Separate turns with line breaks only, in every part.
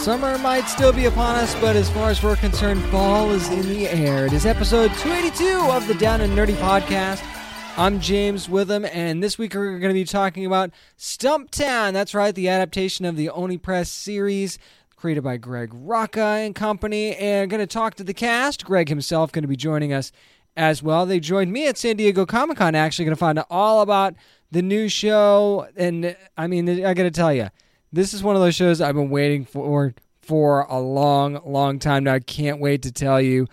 Summer might still be upon us, but as far as we're concerned, fall is in the air. It is episode 282 of the Down and Nerdy podcast. I'm James Witham, and this week we're going to be talking about Stumptown. That's right, the adaptation of the Oni Press series created by Greg Rucka and company. And going to talk to the cast. Greg himself going to be joining us as well. They joined me at San Diego Comic Con. Actually, going to find out all about the new show. And I mean, I got to tell you, this is one of those shows I've been waiting for for a long, long time now. I can't wait to tell you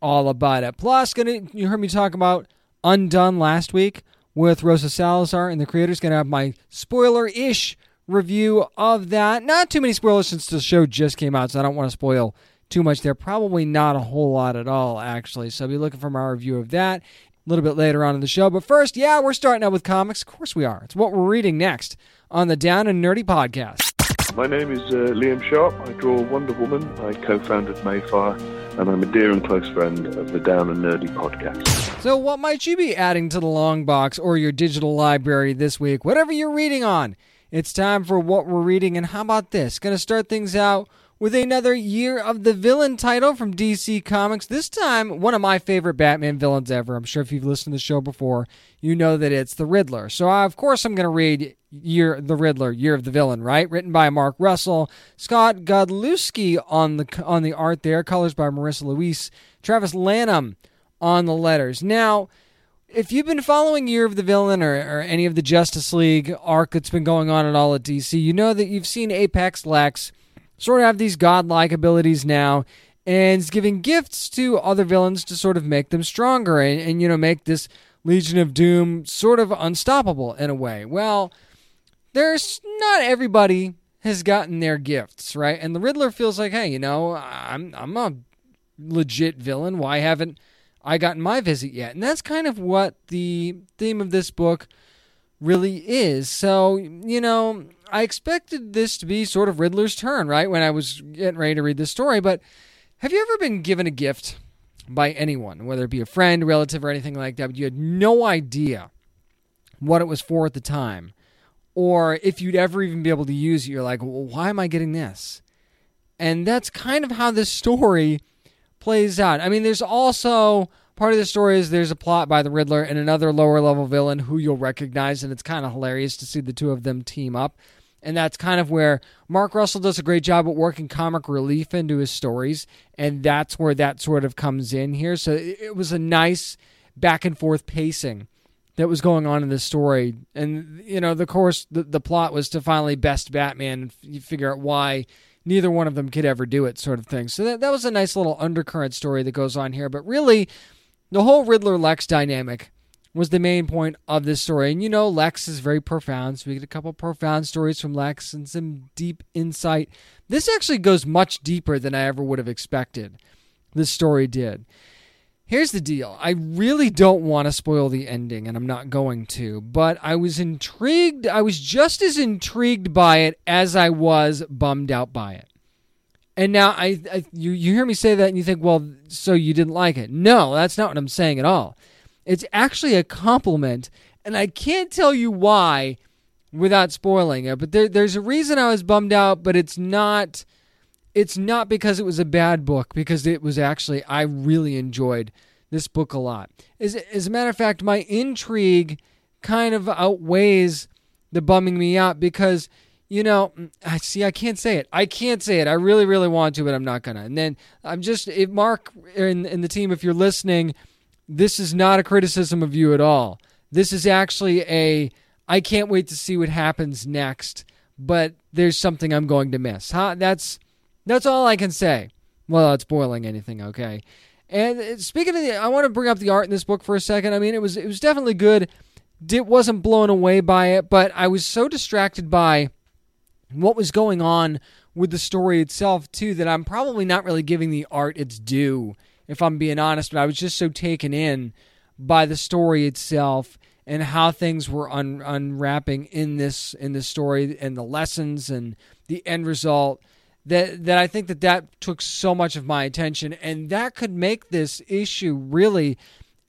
all about it. Plus, gonna you heard me talk about Undone last week with Rosa Salazar and the creators. Gonna have my spoiler-ish review of that. Not too many spoilers since the show just came out, so I don't want to spoil too much there. Probably not a whole lot at all, actually. So I'll be looking for my review of that a little bit later on in the show. But first, yeah, we're starting out with comics. Of course we are. It's what we're reading next on the Down and Nerdy podcast.
My name is uh, Liam Sharp. I draw Wonder Woman. I co-founded Madefire, and I'm a dear and close friend of the Down and Nerdy podcast.
So, what might you be adding to the long box or your digital library this week? Whatever you're reading on, it's time for what we're reading. And how about this? Going to start things out with another Year of the Villain title from DC Comics. This time, one of my favorite Batman villains ever. I'm sure if you've listened to the show before, you know that it's the Riddler. So, uh, of course, I'm going to read Year the Riddler, Year of the Villain, right? Written by Mark Russell, Scott Godlewski on the on the art there, colors by Marissa Louise, Travis Lanham on the letters. Now, if you've been following Year of the Villain or, or any of the Justice League arc that's been going on at all at DC, you know that you've seen Apex Lex sort of have these godlike abilities now and is giving gifts to other villains to sort of make them stronger and, and you know make this Legion of Doom sort of unstoppable in a way. Well, there's not everybody has gotten their gifts, right? And the Riddler feels like, hey, you know, I'm I'm a legit villain. Why haven't I gotten my visit yet? And that's kind of what the theme of this book really is. So, you know, I expected this to be sort of Riddler's turn, right? When I was getting ready to read this story, but have you ever been given a gift by anyone, whether it be a friend, relative, or anything like that, but you had no idea what it was for at the time? Or if you'd ever even be able to use it, you're like, well, why am I getting this? And that's kind of how this story plays out. I mean, there's also part of the story is there's a plot by the Riddler and another lower level villain who you'll recognize, and it's kind of hilarious to see the two of them team up. And that's kind of where Mark Russell does a great job at working comic relief into his stories, and that's where that sort of comes in here. So it was a nice back and forth pacing that was going on in this story. And you know, the course the, the plot was to finally best Batman and figure out why neither one of them could ever do it, sort of thing. So that that was a nice little undercurrent story that goes on here. But really, the whole Riddler Lex dynamic was the main point of this story. And you know, Lex is very profound, so we get a couple profound stories from Lex and some deep insight. This actually goes much deeper than I ever would have expected. This story did. Here's the deal. I really don't want to spoil the ending, and I'm not going to, but I was intrigued. I was just as intrigued by it as I was bummed out by it. And now I, I you, you hear me say that and you think, well, so you didn't like it. No, that's not what I'm saying at all. It's actually a compliment, and I can't tell you why without spoiling it. But there, there's a reason I was bummed out, but it's not it's not because it was a bad book, because it was actually I really enjoyed this book a lot. As, as a matter of fact, my intrigue kind of outweighs the bumming me out because you know, I see. I can't say it. I can't say it. I really, really want to, but I'm not gonna. And then I'm just, if Mark and, and the team, if you're listening, this is not a criticism of you at all. This is actually a I can't wait to see what happens next, but there's something I'm going to miss. Huh? That's that's all I can say. Well, not spoiling anything, okay? And uh, speaking of the, I want to bring up the art in this book for a second. I mean, it was it was definitely good. It wasn't blown away by it, but I was so distracted by what was going on with the story itself too that I'm probably not really giving the art its due if I'm being honest. But I was just so taken in by the story itself and how things were un- unwrapping in this in this story and the lessons and the end result that that I think that that took so much of my attention and that could make this issue really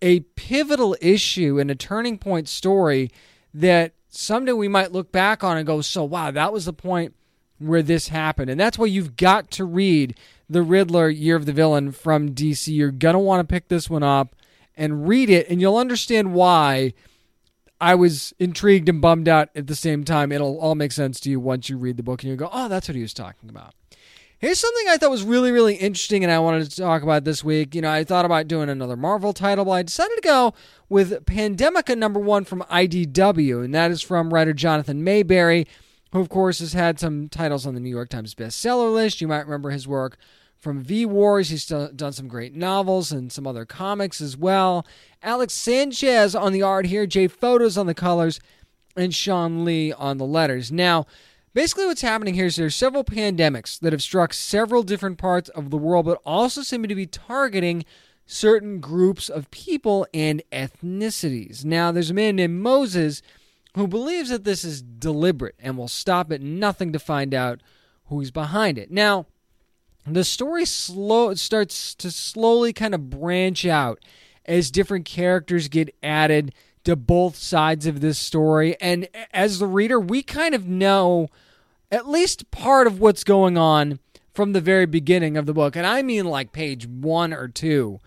a pivotal issue and a turning point story that someday we might look back on and go so wow that was the point where this happened and that's why you've got to read the Riddler Year of the Villain from DC. You're going to want to pick this one up and read it, and you'll understand why I was intrigued and bummed out at the same time. It'll all make sense to you once you read the book and you go, oh, that's what he was talking about. Here's something I thought was really, really interesting and I wanted to talk about this week. You know, I thought about doing another Marvel title, but I decided to go with Pandemica number one from IDW, and that is from writer Jonathan Maberry, who, of course, has had some titles on the New York Times bestseller list. You might remember his work from V Wars. He's done some great novels and some other comics as well. Alex Sanchez on the art here, Jay Fotos on the colors, and Shawn Lee on the letters. Now, basically, what's happening here is there's several pandemics that have struck several different parts of the world, but also seem to be targeting certain groups of people and ethnicities. Now, there's a man named Moses who believes that this is deliberate and will stop at nothing to find out who's behind it. Now, the story slow starts to slowly kind of branch out as different characters get added to both sides of this story. And as the reader we kind of know at least part of what's going on from the very beginning of the book. And i mean like page 1 or 2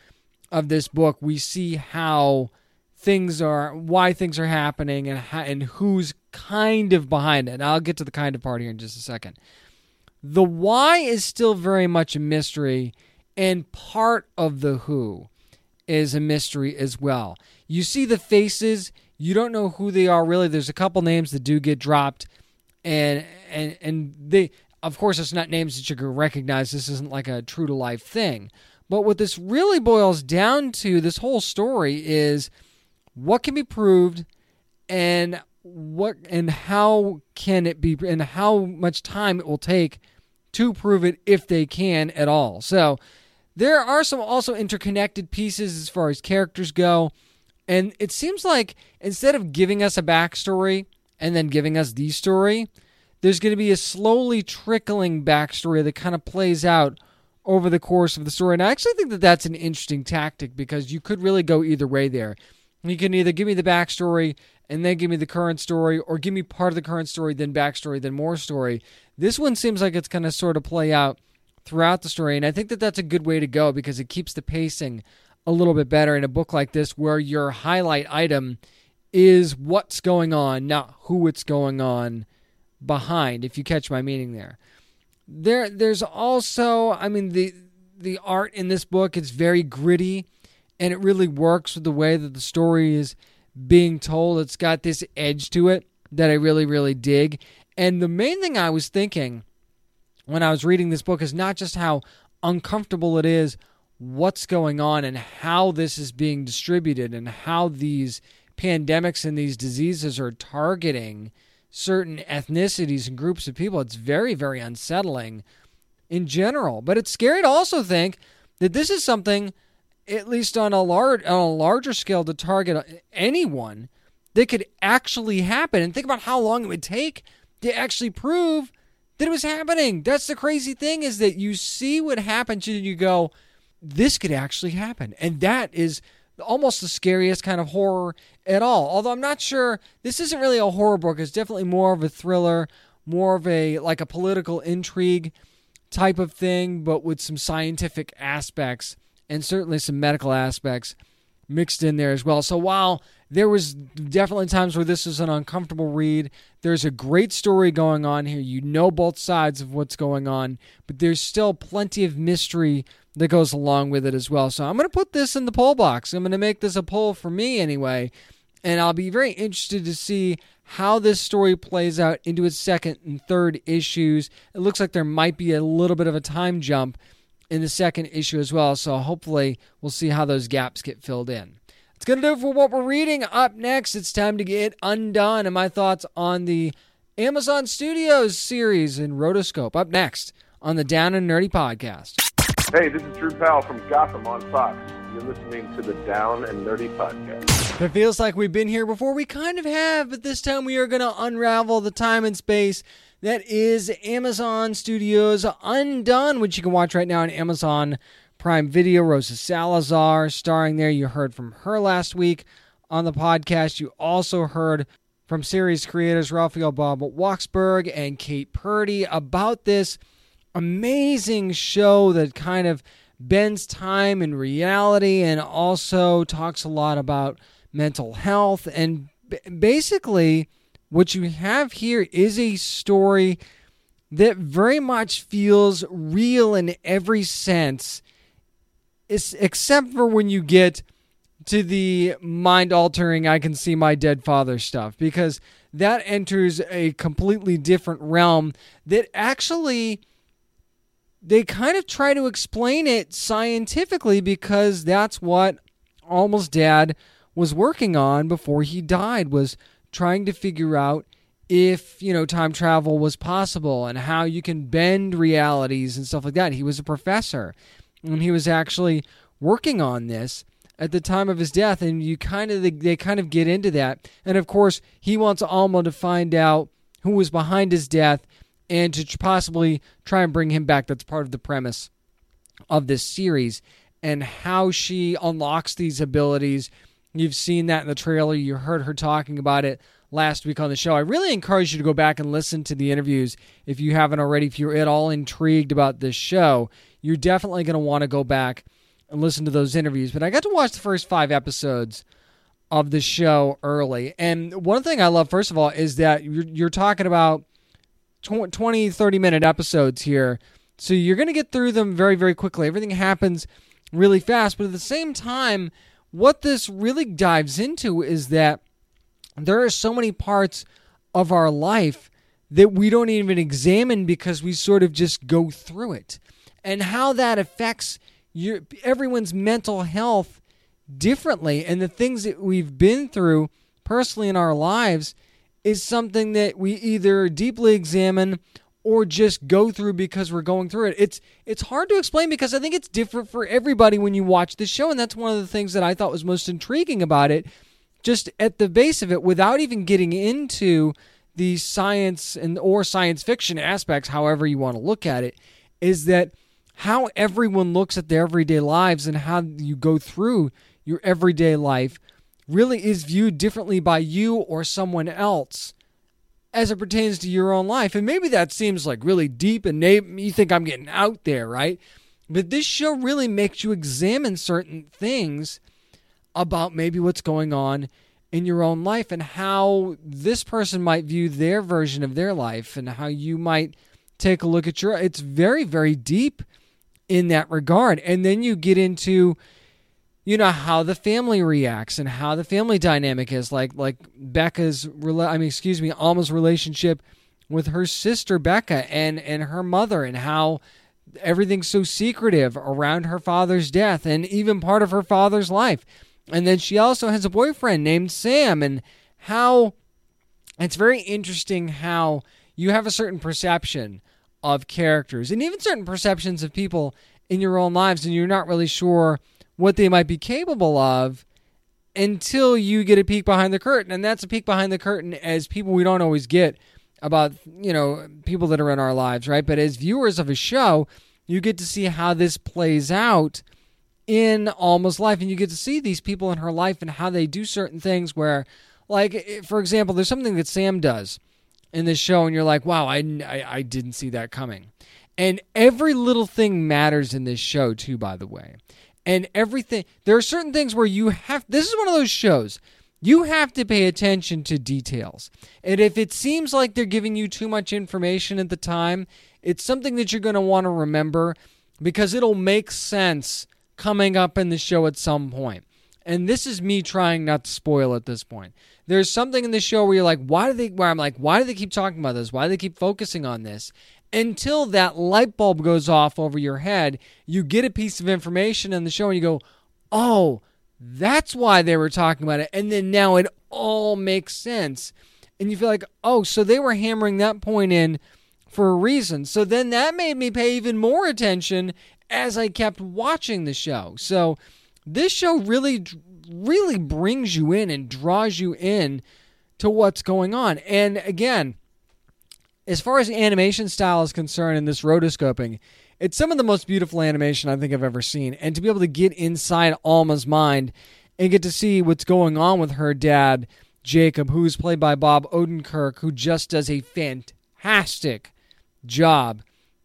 of this book we see how things are why things are happening and how, and who's kind of behind it. And i'll get to the kind of part here in just a second the why is still very much a mystery, and part of the who is a mystery as well. You see the faces, you don't know who they are really. There's a couple names that do get dropped, and and and they of course it's not names that you can recognize. This isn't like a true to life thing. But what this really boils down to, this whole story is what can be proved and what and how can it be and how much time it will take to prove it if they can at all. So there are some also interconnected pieces as far as characters go. And it seems like instead of giving us a backstory and then giving us the story, there's going to be a slowly trickling backstory that kind of plays out over the course of the story. And I actually think that that's an interesting tactic because you could really go either way there. You can either give me the backstory and then give me the current story, or give me part of the current story, then backstory, then more story. This one seems like it's going to sort of play out throughout the story, and I think that that's a good way to go because it keeps the pacing a little bit better in a book like this where your highlight item is what's going on, not who it's going on behind, if you catch my meaning there. There there's also I mean the the art in this book is very gritty and it really works with the way that the story is being told. It's got this edge to it that I really, really dig. And the main thing I was thinking when I was reading this book is not just how uncomfortable it is, what's going on, and how this is being distributed, and how these pandemics and these diseases are targeting certain ethnicities and groups of people. It's very, very unsettling in general. But it's scary to also think that this is something, at least on a large on a larger scale, to target anyone that could actually happen. And think about how long it would take to actually prove that it was happening. That's the crazy thing is that you see what happens and you go, this could actually happen. And that is almost the scariest kind of horror at all. Although I'm not sure this isn't really a horror book, it's definitely more of a thriller, more of a like a political intrigue type of thing, but with some scientific aspects and certainly some medical aspects mixed in there as well. So while there was definitely times where this is an uncomfortable read, there's a great story going on here. You know both sides of what's going on, but there's still plenty of mystery that goes along with it as well. So I'm going to put this in the poll box. I'm going to make this a poll for me anyway, and I'll be very interested to see how this story plays out into its second and third issues. It looks like there might be a little bit of a time jump in the second issue as well. So hopefully we'll see how those gaps get filled in. It's going to do it for what we're reading. Up next, it's time to get undone and my thoughts on the Amazon Studios series in Rotoscope. Up next on the Down and Nerdy podcast.
Hey, this is Drew Powell from Gotham on Fox. You're listening to the Down and Nerdy podcast.
It feels like we've been here before. We kind of have, but this time we are going to unravel the time and space that is Amazon Studios Undone, which you can watch right now on Amazon Prime Video. Rosa Salazar starring there. You heard from her last week on the podcast. You also heard from series creators Raphael Bob Waksberg and Kate Purdy about this amazing show that kind of bends time and reality and also talks a lot about mental health. And basically, what you have here is a story that very much feels real in every sense, except for when you get to the mind altering, I can see my dead father stuff, because that enters a completely different realm that actually they kind of try to explain it scientifically because that's what almost dad was working on before he died was trying to figure out if you know time travel was possible and how you can bend realities and stuff like that. He was a professor and he was actually working on this at the time of his death and you kind of they kind of get into that and of course he wants Alma to find out who was behind his death and to possibly try and bring him back. That's part of the premise of this series and how she unlocks these abilities. You've seen that in the trailer. You heard her talking about it last week on the show. I really encourage you to go back and listen to the interviews if you haven't already. If you're at all intrigued about this show, you're definitely going to want to go back and listen to those interviews. But I got to watch the first five episodes of the show early. And one thing I love, first of all, is that you're, you're talking about 20, 30 minute episodes here. So you're going to get through them very, very quickly. Everything happens really fast. But at the same time, what this really dives into is that there are so many parts of our life that we don't even examine because we sort of just go through it. And how that affects your, everyone's mental health differently. And the things that we've been through personally in our lives is something that we either deeply examine or just go through because we're going through it. It's it's hard to explain because I think it's different for everybody when you watch the show and that's one of the things that I thought was most intriguing about it just at the base of it without even getting into the science and or science fiction aspects however you want to look at it is that how everyone looks at their everyday lives and how you go through your everyday life really is viewed differently by you or someone else as it pertains to your own life. And maybe that seems like really deep and you think I'm getting out there, right? But this show really makes you examine certain things about maybe what's going on in your own life and how this person might view their version of their life and how you might take a look at your it's very very deep in that regard and then you get into you know how the family reacts and how the family dynamic is like like Becca's I mean excuse me Alma's relationship with her sister Becca and and her mother and how everything's so secretive around her father's death and even part of her father's life. And then she also has a boyfriend named Sam and how it's very interesting how you have a certain perception of characters and even certain perceptions of people in your own lives and you're not really sure what they might be capable of until you get a peek behind the curtain. And that's a peek behind the curtain as people we don't always get about, you know, people that are in our lives, right? But as viewers of a show, you get to see how this plays out in Alma's life. And you get to see these people in her life and how they do certain things where, like, for example, there's something that Sam does in this show, and you're like, wow, I, I, I didn't see that coming. And every little thing matters in this show, too, by the way and everything. There are certain things where you have. This is one of those shows. You have to pay attention to details. And if it seems like they're giving you too much information at the time, it's something that you're going to want to remember because it'll make sense coming up in the show at some point. And this is me trying not to spoil at this point. There's something in the show where you're like, why do they where I'm like, why do they keep talking about this? Why do they keep focusing on this? until that light bulb goes off over your head. You get a piece of information in the show and you go, oh, that's why they were talking about it. And then now it all makes sense. And you feel like, oh, so they were hammering that point in for a reason. So then that made me pay even more attention as I kept watching the show. So this show really, really brings you in and draws you in to what's going on. And again, as far as animation style is concerned in this rotoscoping, it's some of the most beautiful animation I think I've ever seen. And to be able to get inside Alma's mind and get to see what's going on with her dad, Jacob, who's played by Bob Odenkirk, who just does a fantastic job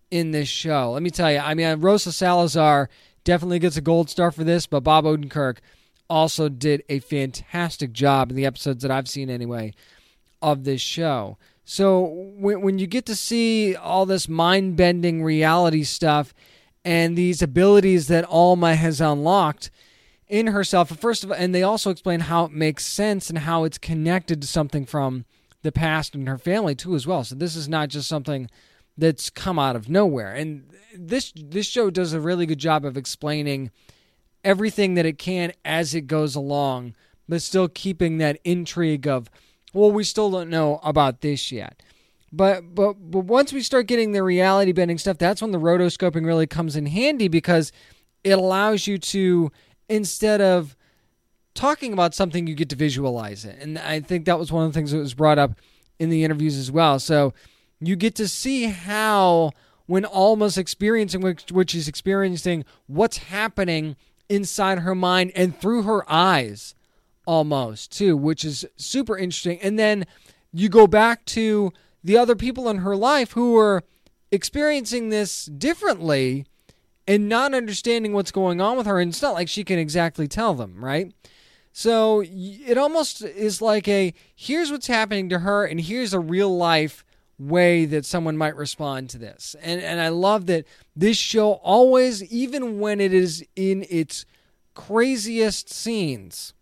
in this show. Let me tell you, I mean, Rosa Salazar definitely gets a gold star for this, but Bob Odenkirk also did a fantastic job in the episodes that I've seen anyway of this show. So when, when you get to see all this mind bending reality stuff and these abilities that Alma has unlocked in herself, first of all, and they also explain how it makes sense and how it's connected to something from the past and her family too as well. So this is not just something that's come out of nowhere. And this this show does a really good job of explaining everything that it can as it goes along, but still keeping that intrigue of well, we still don't know about this yet. But but but once we start getting the reality bending stuff, that's when the rotoscoping really comes in handy because it allows you to instead of talking about something, you get to visualize it. And I think that was one of the things that was brought up in the interviews as well. So you get to see how when Alma's experiencing what she's experiencing, what's happening inside her mind and through her eyes almost too, which is super interesting. And then you go back to the other people in her life who are experiencing this differently and not understanding what's going on with her. And it's not like she can exactly tell them, right? So it almost is like a here's what's happening to her, and here's a real life way that someone might respond to this. And and I love that this show always, even when it is in its craziest scenes,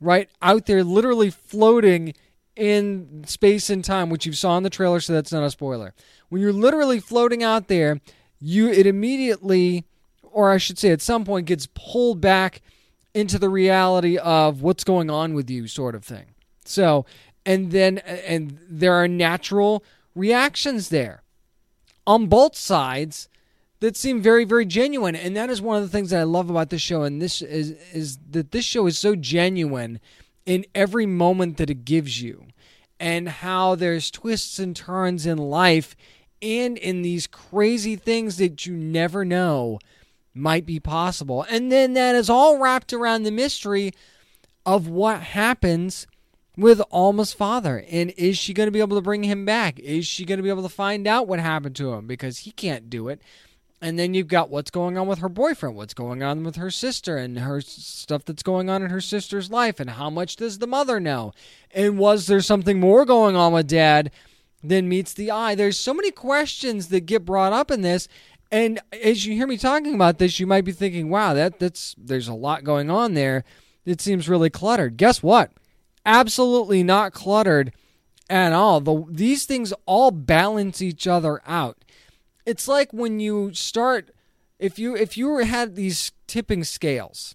right out there, literally floating in space and time, which you saw in the trailer, so that's not a spoiler. When you're literally floating out there, you it immediately, or I should say, at some point, gets pulled back into the reality of what's going on with you, sort of thing. So, and then, and there are natural reactions there on both sides that seem very very genuine. And that is one of the things that I love about this show. And this is is that this show is so genuine in every moment that it gives you and how there's twists and turns in life and in these crazy things that you never know might be possible. And then that is all wrapped around the mystery of what happens with Alma's father. And is she going to be able to bring him back? Is she going to be able to find out what happened to him? Because he can't do it. And then you've got what's going on with her boyfriend, what's going on with her sister, and her stuff that's going on in her sister's life, and how much does the mother know? And was there something more going on with dad than meets the eye? There's so many questions that get brought up in this, And as you hear me talking about this, you might be thinking, "Wow, that that's there's a lot going on there. It seems really cluttered." Guess what? Absolutely not cluttered at all. The, these things all balance each other out. It's like when you start if you if you had these tipping scales.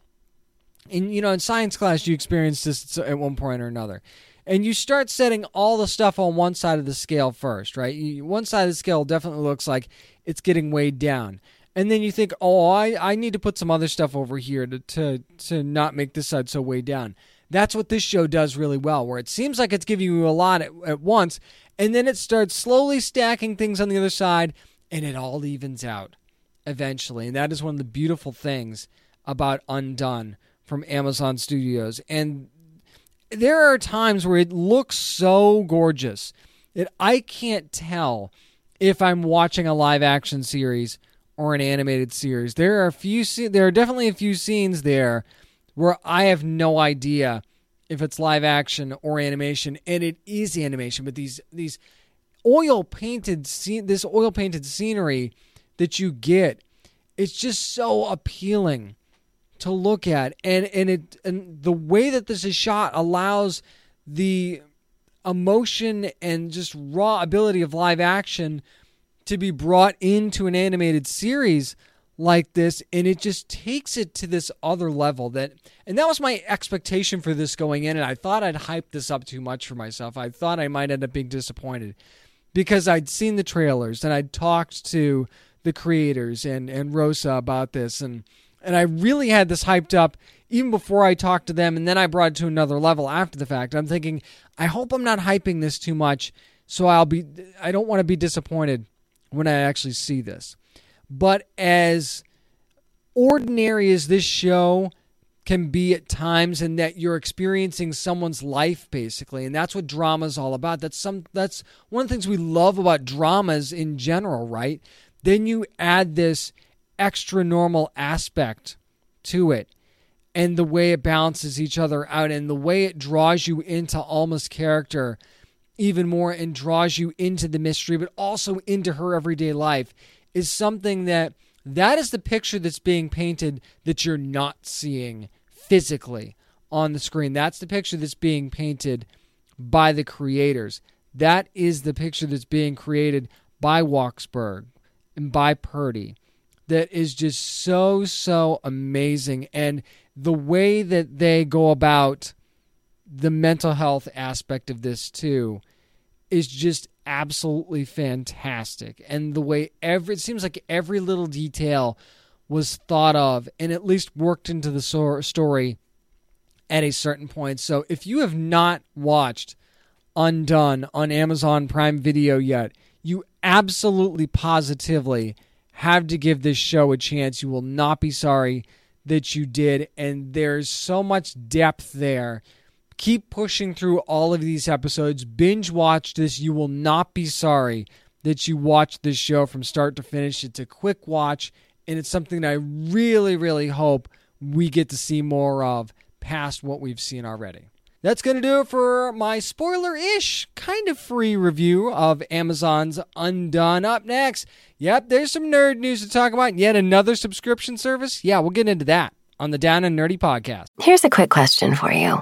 And you know, in science class you experienced this at one point or another and you start setting all the stuff on one side of the scale first, right? You, one side of the scale definitely looks like it's getting weighed down. And then you think, oh, I, I need to put some other stuff over here to, to, to not make this side so weighed down. That's what this show does really well, where it seems like it's giving you a lot at, at once, and then it starts slowly stacking things on the other side, and it all evens out eventually. And that is one of the beautiful things about Undone from Amazon Studios. And there are times where it looks so gorgeous that I can't tell if I'm watching a live action series or an animated series. There are a few there are definitely a few scenes there where I have no idea if it's live action or animation and it is animation but these these oil painted scene this oil painted scenery that you get it's just so appealing to look at. And and it and the way that this is shot allows the emotion and just raw ability of live action to be brought into an animated series like this and it just takes it to this other level that and that was my expectation for this going in and I thought I'd hype this up too much for myself. I thought I might end up being disappointed because I'd seen the trailers and I'd talked to the creators and and Rosa about this and and I really had this hyped up even before I talked to them, and then I brought it to another level after the fact. I'm thinking, I hope I'm not hyping this too much, so I'll be. I don't want to be disappointed when I actually see this. But as ordinary as this show can be at times and that you're experiencing someone's life basically and that's what drama is all about that's some that's one of the things we love about dramas in general right? Then you add this extra normal aspect to it and the way it balances each other out and the way it draws you into Alma's character even more and draws you into the mystery but also into her everyday life is something that that is the picture that's being painted that you're not seeing physically on the screen. That's the picture that's being painted by the creators. That is the picture that's being created by Waksberg and by Purdy that is just so so amazing. And the way that they go about the mental health aspect of this too is just absolutely fantastic and the way every it seems like every little detail was thought of and at least worked into the story at a certain point so if you have not watched undone on amazon prime video yet you absolutely positively have to give this show a chance. You will not be sorry that you did. And there's so much depth there. Keep pushing through all of these episodes. Binge watch this. You will not be sorry that you watched this show from start to finish. It's a quick watch, and it's something that I really, really hope we get to see more of past what we've seen already. That's going to do it for my spoiler ish, kind of free review of Amazon's Undone. Up next, yep, there's some nerd news to talk about. Yet another subscription service. Yeah, we'll get into that on the Down and Nerdy podcast.
Here's a quick question for you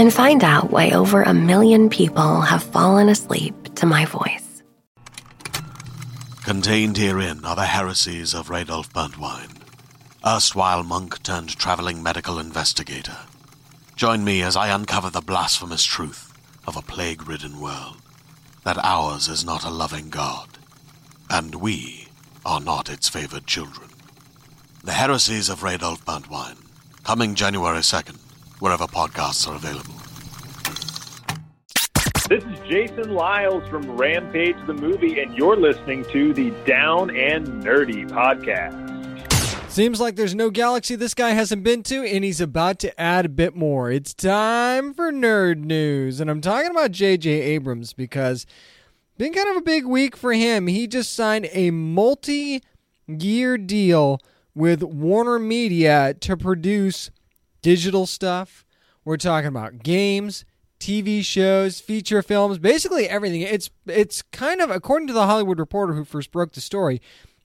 and find out why over a million people have fallen asleep to my voice.
Contained herein are the heresies of Radolf Burntwine, erstwhile monk turned traveling medical investigator. Join me as I uncover the blasphemous truth of a plague ridden world that ours is not a loving God, and we are not its favored children. The Heresies of Radolf Burntwine, coming January 2nd, wherever podcasts are available.
This is Jason Liles from Rampage the Movie, and you're listening to the Down and Nerdy podcast.
Seems like there's no galaxy this guy hasn't been to, and he's about to add a bit more. It's time for nerd news, and I'm talking about J.J. Abrams because been kind of a big week for him. He just signed a multi-year deal with Warner Media to produce digital stuff. We're talking about games, TV shows, feature films, basically everything. It's it's kind of according to the Hollywood Reporter who first broke the story,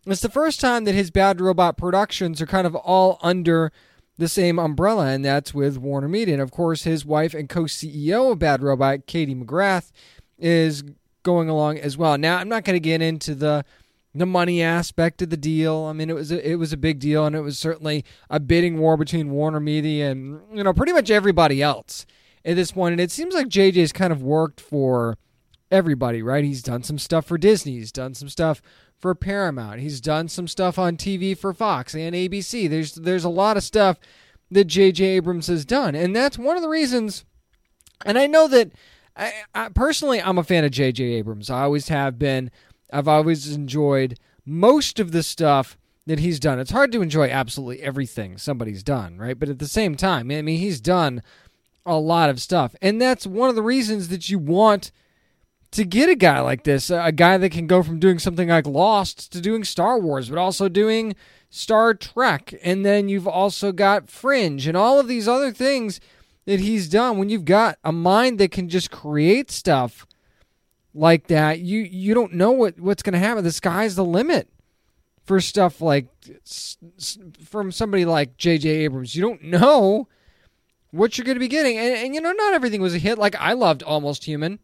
it's the first time that his Bad Robot productions are kind of all under the same umbrella, and that's with Warner Media. And of course, his wife and co-CEO of Bad Robot, Katie McGrath, is going along as well. Now, I'm not going to get into the the money aspect of the deal. I mean, it was a, it was a big deal, and it was certainly a bidding war between Warner Media and you know pretty much everybody else at this point. And it seems like JJ's kind of worked for everybody, right? He's done some stuff for Disney. He's done some stuff for Paramount. He's done some stuff on TV for Fox and ABC. There's there's a lot of stuff that J.J. Abrams has done, and that's one of the reasons. And I know that I, I personally I'm a fan of J.J. Abrams. I always have been. I've always enjoyed most of the stuff that he's done. It's hard to enjoy absolutely everything somebody's done, right? But at the same time, I mean, he's done a lot of stuff. And that's one of the reasons that you want to get a guy like this, a guy that can go from doing something like Lost to doing Star Wars, but also doing Star Trek. And then you've also got Fringe and all of these other things that he's done. When you've got a mind that can just create stuff like that, you you don't know what what's going to happen. The sky's the limit for stuff like from somebody like J.J. Abrams. You don't know what you're going to be getting, and, and you know not everything was a hit. Like I loved Almost Human,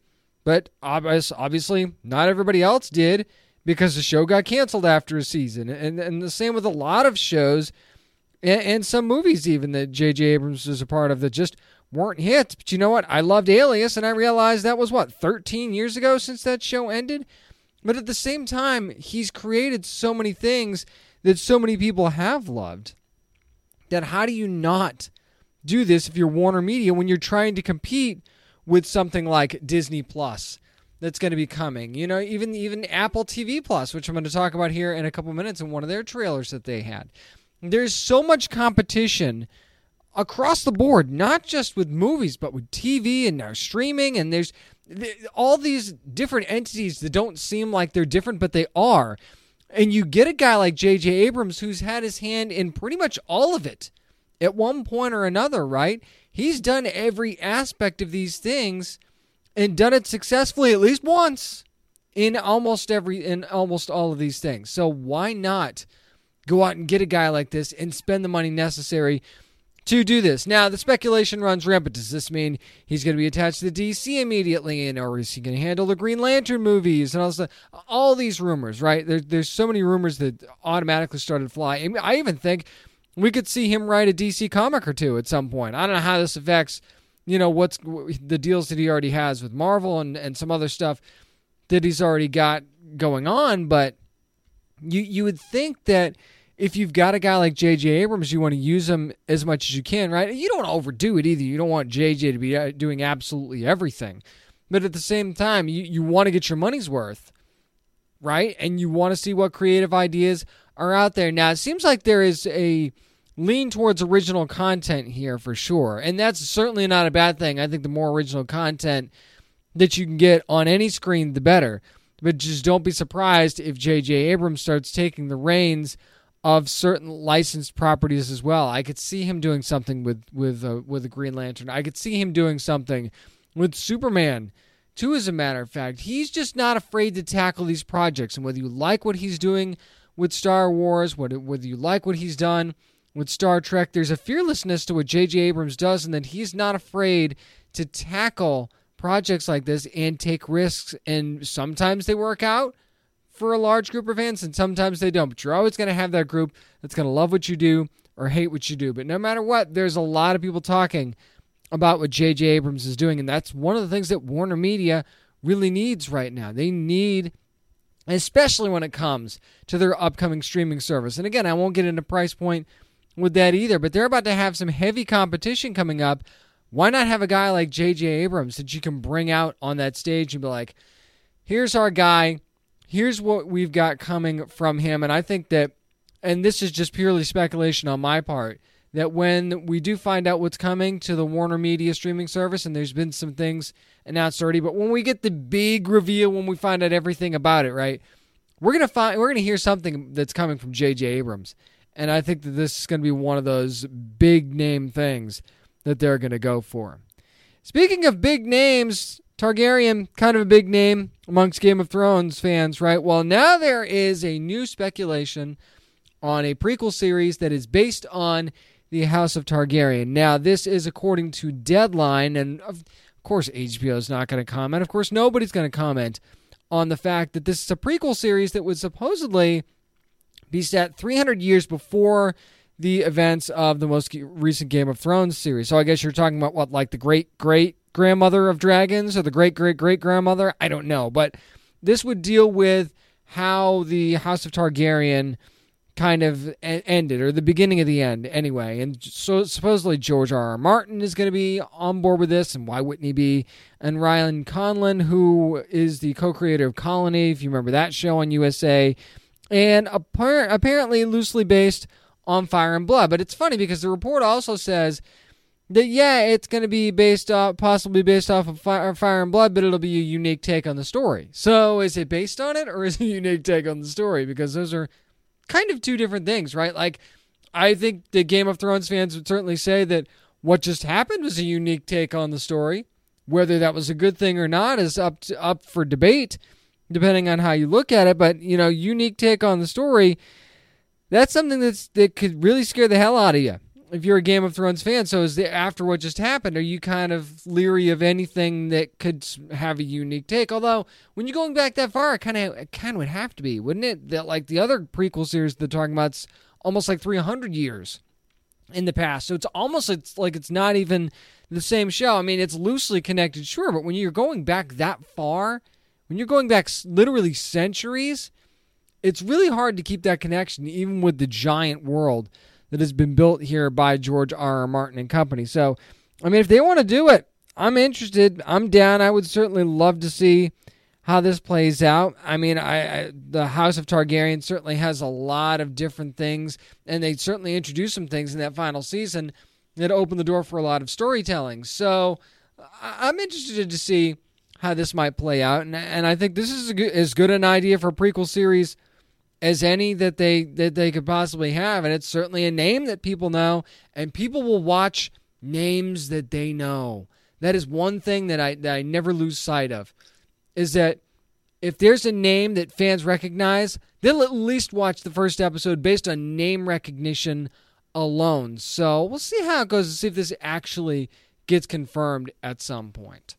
but obviously not everybody else did because the show got canceled after a season, and and the same with a lot of shows. And, and some movies, even that J.J. Abrams was a part of, that just weren't hits. But you know what? I loved Alias, and I realized that was what 13 years ago since that show ended. But at the same time, he's created so many things that so many people have loved. That how do you not do this if you're Warner Media when you're trying to compete with something like Disney Plus that's going to be coming? You know, even even Apple TV Plus, which I'm going to talk about here in a couple minutes in one of their trailers that they had. There's so much competition across the board, not just with movies, but with TV and now streaming. And there's all these different entities that don't seem like they're different, but they are. And you get a guy like J.J. Abrams who's had his hand in pretty much all of it at one point or another, right? He's done every aspect of these things and done it successfully at least once in almost every in almost all of these things. So why not go out and get a guy like this and spend the money necessary to do this. Now, the speculation runs rampant. Does this mean he's going to be attached to the DC immediately, and or is he going to handle the Green Lantern movies and all this, all these rumors? Right? There, there's so many rumors that automatically started flying. I even think we could see him write a DC comic or two at some point. I don't know how this affects, you know, what's the deals that he already has with Marvel and and some other stuff that he's already got going on, but you you would think that if you've got a guy like J.J. Abrams, you want to use him as much as you can, right? You don't want to overdo it either. You don't want J.J. to be uh, doing absolutely everything. But at the same time, you, you want to get your money's worth, right? And you want to see what creative ideas are out there. Now, it seems like there is a lean towards original content here for sure. And that's certainly not a bad thing. I think the more original content that you can get on any screen, the better. But just don't be surprised if J.J. Abrams starts taking the reins of certain licensed properties as well. I could see him doing something with with uh, with a Green Lantern. I could see him doing something with Superman. Too, as a matter of fact, he's just not afraid to tackle these projects. And whether you like what he's doing with Star Wars, whether you like what he's done with Star Trek, there's a fearlessness to what J.J. Abrams does, and that he's not afraid to tackle projects like this and take risks. And sometimes they work out, for a large group of fans, and sometimes they don't. But you're always going to have that group that's going to love what you do or hate what you do. But no matter what, there's a lot of people talking about what J.J. Abrams is doing, and that's one of the things that Warner Media really needs right now. They need, especially when it comes to their upcoming streaming service. And again, I won't get into price point with that either, but they're about to have some heavy competition coming up. Why not have a guy like J.J. Abrams that you can bring out on that stage and be like, here's our guy here's what we've got coming from him. And I think that and this is just purely speculation on my part, that when we do find out what's coming to the Warner Media streaming service, and there's been some things announced already, but when we get the big reveal, when we find out everything about it, right, we're gonna find we're gonna hear something that's coming from J.J. Abrams, and I think that this is gonna be one of those big name things that they're gonna go for. Speaking of big names, Targaryen, kind of a big name amongst Game of Thrones fans, right? Well, now there is a new speculation on a prequel series that is based on the House of Targaryen. Now, this is according to Deadline, and of course, HBO is not going to comment. Of course, nobody's going to comment on the fact that this is a prequel series that would supposedly be set 300 years before the events of the most recent Game of Thrones series. So I guess you're talking about what, like the great great grandmother of dragons or the great great great grandmother? I don't know. But this would deal with how the House of Targaryen kind of ended or the beginning of the end anyway and so supposedly george r r martin is going to be on board with this and why wouldn't he be and Ryan Condal who is the co-creator of colony if you remember that show on usa and apparently loosely based on fire and blood but it's funny because the report also says that yeah it's going to be based off possibly based off of fire, fire and blood but it'll be a unique take on the story so is it based on it or is it a unique take on the story because those are kind of two different things, right? Like, I think the Game of Thrones fans would certainly say that what just happened was a unique take on the story. Whether that was a good thing or not is up to, up for debate, depending on how you look at it. But you know, unique take on the story. That's something that's that could really scare the hell out of you if you're a Game of Thrones fan. So, is the, after what just happened, are you kind of leery of anything that could have a unique take? Although, when you're going back that far, it kind of kind of would have to be, wouldn't it? That like the other prequel series they're talking about, almost like 300 years in the past. So it's almost it's like it's not even the same show. I mean, it's loosely connected, sure, but when you're going back that far, when you're going back literally centuries, it's really hard to keep that connection, even with the giant world that has been built here by George R. R. Martin and company. So, I mean, if they want to do it, I'm interested. I'm down. I would certainly love to see how this plays out. I mean, I, I, the House of Targaryen certainly has a lot of different things, and they certainly introduced some things in that final season that opened the door for a lot of storytelling. So, I'm interested to see how this might play out, and and I think this is good, as good an idea for a prequel series as any that they that they could possibly have. And it's certainly a name that people know. And people will watch names that they know. That is one thing that I that I never lose sight of is that if there's a name that fans recognize they'll at least watch the first episode based on name recognition alone. So we'll see how it goes to see if this actually gets confirmed at some point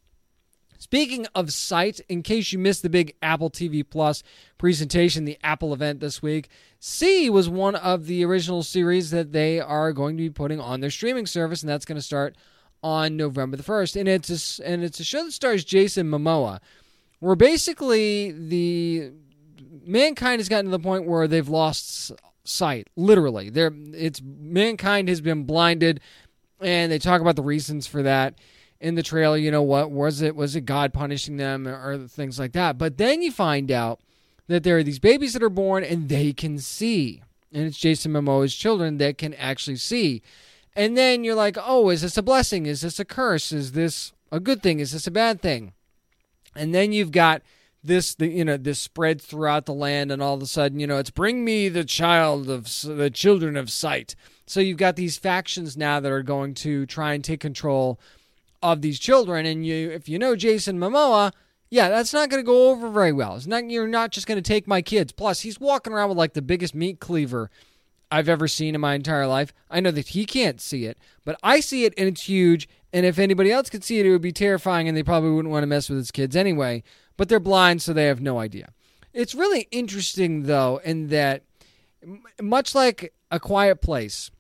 Speaking of sights, in case you missed the big Apple TV Plus presentation, the Apple event this week, See was one of the original series that they are going to be putting on their streaming service, and that's going to start on November the 1st. And it's a, and it's a show that stars Jason Momoa, where basically the mankind has gotten to the point where they've lost sight, literally. They're, it's mankind has been blinded, and they talk about the reasons for that in the trailer, you know what was it? Was it God punishing them or things like that? But then you find out that there are these babies that are born and they can see, and it's Jason Momoa's children that can actually see. And then you're like, oh, is this a blessing? Is this a curse? Is this a good thing? Is this a bad thing? And then you've got this, the, you know, this spread throughout the land, and all of a sudden, you know, it's bring me the child of the children of sight. So you've got these factions now that are going to try and take control of these children. And you, if you know Jason Momoa, yeah, that's not going to go over very well. It's not you're not just going to take my kids. Plus, he's walking around with like the biggest meat cleaver I've ever seen in my entire life. I know that he can't see it, but I see it and it's huge. And if anybody else could see it, it would be terrifying, and they probably wouldn't want to mess with his kids anyway. But they're blind, so they have no idea. It's really interesting, though, in that much like A Quiet Place,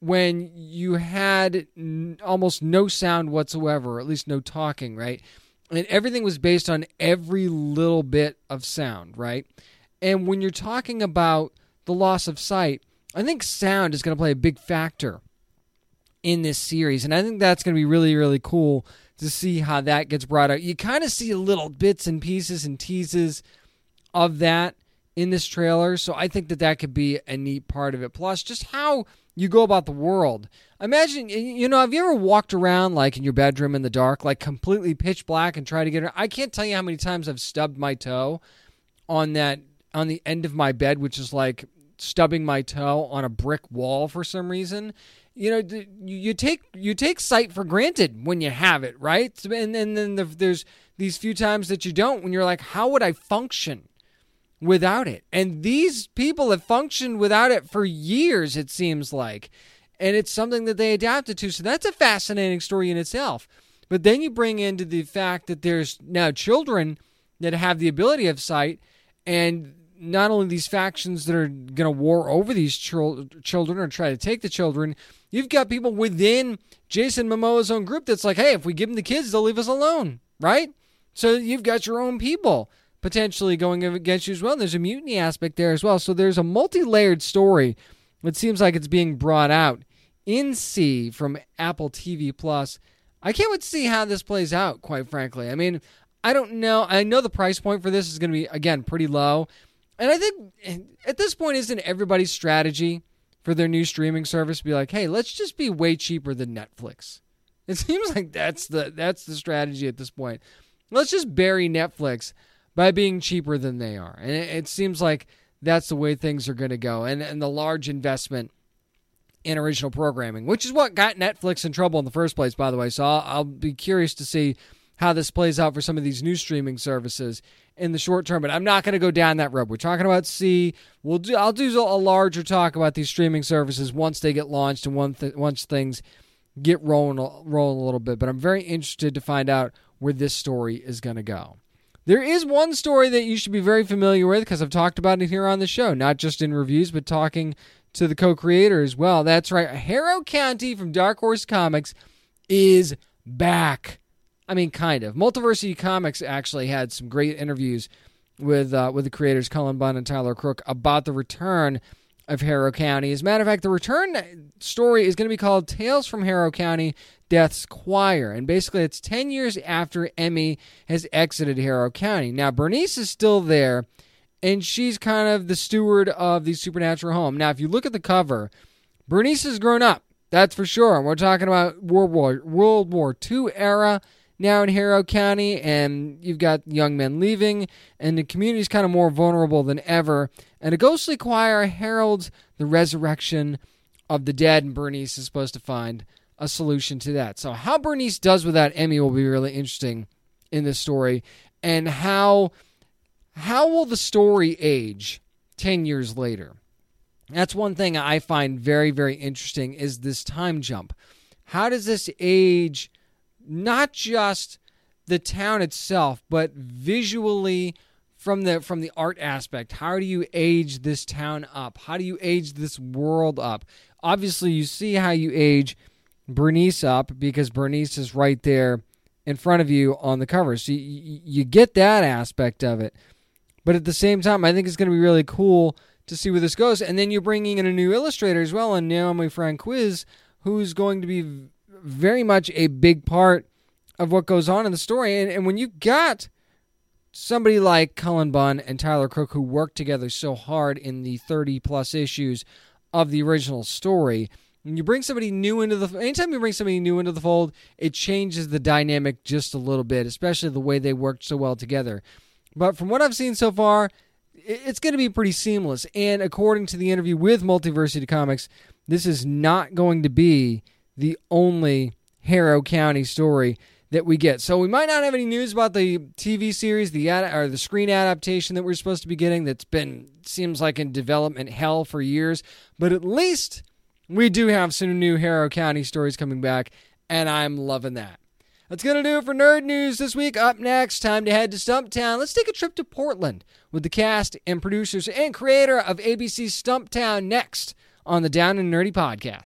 when you had n- almost no sound whatsoever, or at least no talking, right? And everything was based on every little bit of sound, right? And when you're talking about the loss of sight, I think sound is going to play a big factor in this series. And I think that's going to be really, really cool to see how that gets brought out. You kind of see little bits and pieces and teases of that in this trailer. So I think that that could be a neat part of it. Plus, just how you go about the world. Imagine, you know, have you ever walked around like in your bedroom in the dark, like completely pitch black and try to get? her? I can't tell you how many times I've stubbed my toe on that on the end of my bed, which is like stubbing my toe on a brick wall for some reason. You know, you take you take sight for granted when you have it, right? And, then the, there's these few times that you don't, when you're like, how would I function without it? And these people have functioned without it for years, it seems like, and it's something that they adapted to. So that's a fascinating story in itself. But then you bring into the fact that there's now children that have the ability of sight, and not only these factions that are going to war over these children or try to take the children, you've got people within Jason Momoa's own group that's like, hey, if we give them the kids, they'll leave us alone, right? So you've got your own people potentially going against you as well. And there's a mutiny aspect there as well. So there's a multi layered story that seems like it's being brought out in See from Apple TV Plus. I can't wait to see how this plays out, quite frankly. I mean, I don't know. I know the price point for this is going to be, again, pretty low. And I think eh, at this point, isn't everybody's strategy for their new streaming service be like, hey, let's just be way cheaper than Netflix? It seems like that's the that's the strategy at this point. Let's just bury Netflix by being cheaper than they are, and it, it seems like that's the way things are going to go. And and the large investment in original programming, which is what got Netflix in trouble in the first place, by the way. So I'll, I'll be curious to see how this plays out for some of these new streaming services in the short term. But I'm not going to go down that road. We're talking about See. We'll do. I'll do a larger talk about these streaming services once they get launched and th- once things get rolling rolling a little bit. But I'm very interested to find out where this story is going to go. There is one story that you should be very familiar with because I've talked about it here on the show, not just in reviews, but talking to the co-creator as well. That's right, Harrow County from Dark Horse Comics is back. I mean, kind of. Multiversity Comics actually had some great interviews with uh, with the creators Cullen Bunn and Tyler Crook about the return of Harrow County. As a matter of fact, the return story is going to be called Tales from Harrow County Death's Choir. And basically, it's 10 years after Emmy has exited Harrow County. Now, Bernice is still there, and she's kind of the steward of the supernatural home. Now, if you look at the cover, Bernice has grown up. That's for sure. We're talking about World War World War II era now in Harrow County, and you've got young men leaving, and the community is kind of more vulnerable than ever. And a ghostly choir heralds the resurrection of the dead, and Bernice is supposed to find a solution to that. So, how Bernice does with that Emmy will be really interesting in this story, and how how will the story age ten years later? That's one thing I find very very interesting is this time jump. How does this age? Not just the town itself, but visually from the from the art aspect. How do you age this town up? How do you age this world up? Obviously, you see how you age Bernice up because Bernice is right there in front of you on the cover. So you, you get that aspect of it. But at the same time, I think it's going to be really cool to see where this goes. And then you're bringing in a new illustrator as well, and Naomi Franquiz, who's going to be very much a big part of what goes on in the story. And, and when you got somebody like Cullen Bunn and Tyler Crook who worked together so hard in the 30 plus issues of the original story, when you bring somebody new into the anytime you bring somebody new into the fold, it changes the dynamic just a little bit, especially the way they worked so well together. But from what I've seen so far, it's going to be pretty seamless. And according to the interview with Multiversity Comics, this is not going to be the only Harrow County story that we get. So we might not have any news about the TV series, the ad- or the screen adaptation that we're supposed to be getting. That's been seems like in development hell for years, but at least we do have some new Harrow County stories coming back, and I'm loving that. That's going to do it for Nerd News this week. Up next, time to head to Stumptown. Let's take a trip to Portland with the cast and producers and creator of ABC's Stumptown next on the Down and Nerdy podcast.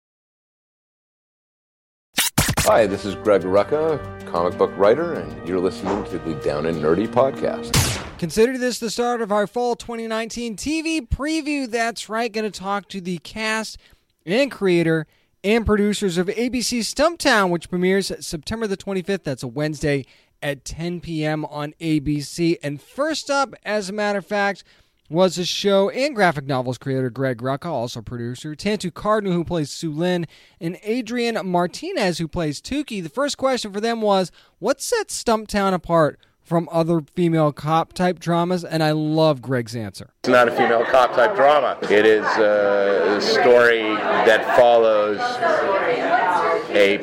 Hi, this is Greg Rucka, comic book writer, and you're listening to the Down and Nerdy podcast.
Consider this the start of our fall 2019 TV preview. That's right, going to talk to the cast and creator and producers of ABC's Stumptown, which premieres September the 25th. That's a Wednesday at 10 p.m. on ABC. And first up, as a matter of fact, was the show and graphic novels creator Greg Rucka, also producer, Tantoo Cardinal, who plays Sue Lynn, and Adrian Martinez, who plays Tookie. The first question for them was what sets Stumptown apart from other female cop type dramas? And I love Greg's answer.
It's not a female cop type drama. It is a story that follows a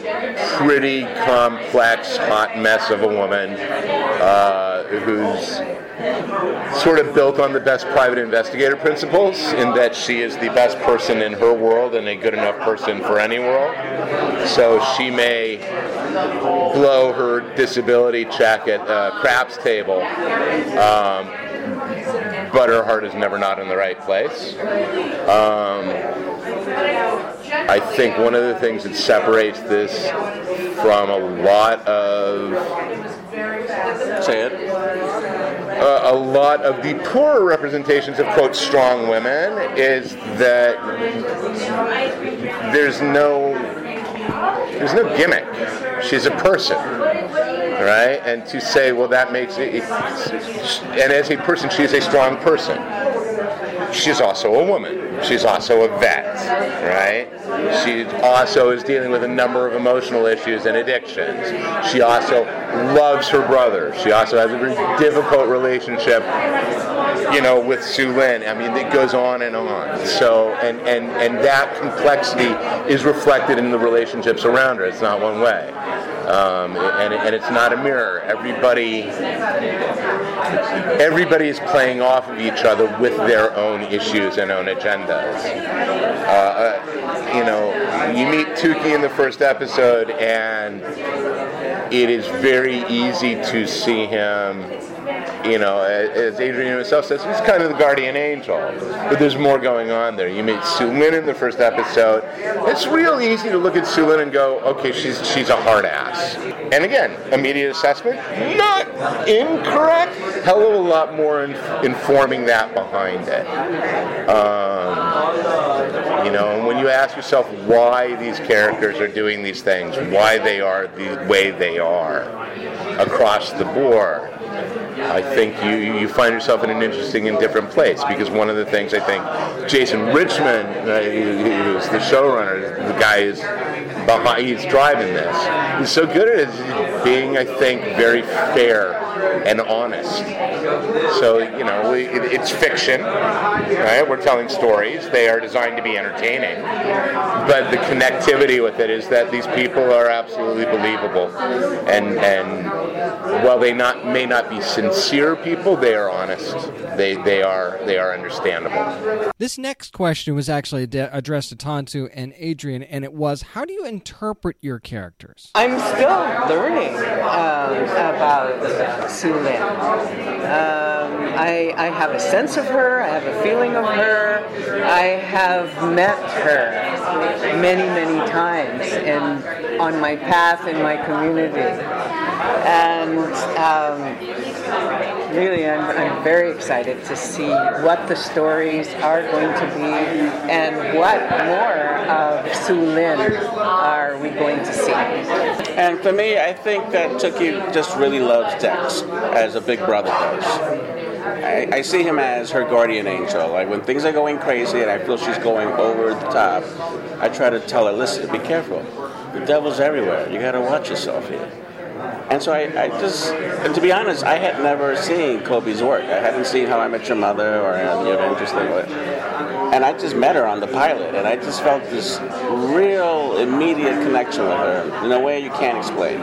pretty complex, hot mess of a woman uh, who's sort of built on the best private investigator principles in that she is the best person in her world and a good enough person for any world. So she may blow her disability check at a craps table, um, but her heart is never not in the right place. Um, I think one of the things that separates this from a lot of say it uh, a lot of the poorer representations of quote strong women is that there's no there's no gimmick. She's a person, right? And to say, well, that makes it, and as a person, she is a strong person. She's also a woman. She's also a vet, right? She also is dealing with a number of emotional issues and addictions. She also loves her brother. She also has a very difficult relationship, you know, with Sue Lynn. I mean, it goes on and on. So, and, and, and that complexity is reflected in the relationships around her. It's not one way. Um, and, and it's not a mirror. Everybody, everybody is playing off of each other with their own issues and own agendas. Uh, uh, you know, you meet Tookie in the first episode, and it is very easy to see him you know, as Adrian himself says, he's kind of the guardian angel. But there's more going on there. You meet Sue in the first episode. It's real easy to look at Sue and go, okay, she's she's a hard ass. And again, immediate assessment, not incorrect. Hell of a lot more in, informing that behind it. Um, you know, and when you ask yourself why these characters are doing these things, why they are the way they are across the board, I think you, you find yourself in an interesting and different place because one of the things I think Jason Richman, uh, who's the showrunner, the guy is behind, he's driving this. He's so good at it, being, I think, very fair and honest. So you know, we, it, it's fiction, right? We're telling stories. They are designed to be entertaining, but the connectivity with it is that these people are absolutely believable, and and while they not may not be sincere people, they are honest. They they are they are understandable.
This next question was actually ad- addressed to Tantoo and Adrian, and it was, "How do you interpret your characters?"
I'm still learning um, about Sue Lynn. Um, I, I have a sense of her, I have a feeling of her, I have met her many, many times in, on my path in my community. And um, really, I'm, I'm very excited to see what the stories are going to be and what more of Sue Lynn are we going to see.
And for me, I think that Tookie just really loves Dex, as a big brother does. I, I, see him as her guardian angel. Like when things are going crazy and I feel she's going over the top, I try to tell her, listen, be careful. The devil's everywhere. You got to watch yourself here. And so I, I, just, and to be honest, I had never seen Cobie's work. I hadn't seen How I Met Your Mother or the interesting work. And I just met her on the pilot, and I just felt this real immediate connection with her in a way you can't explain.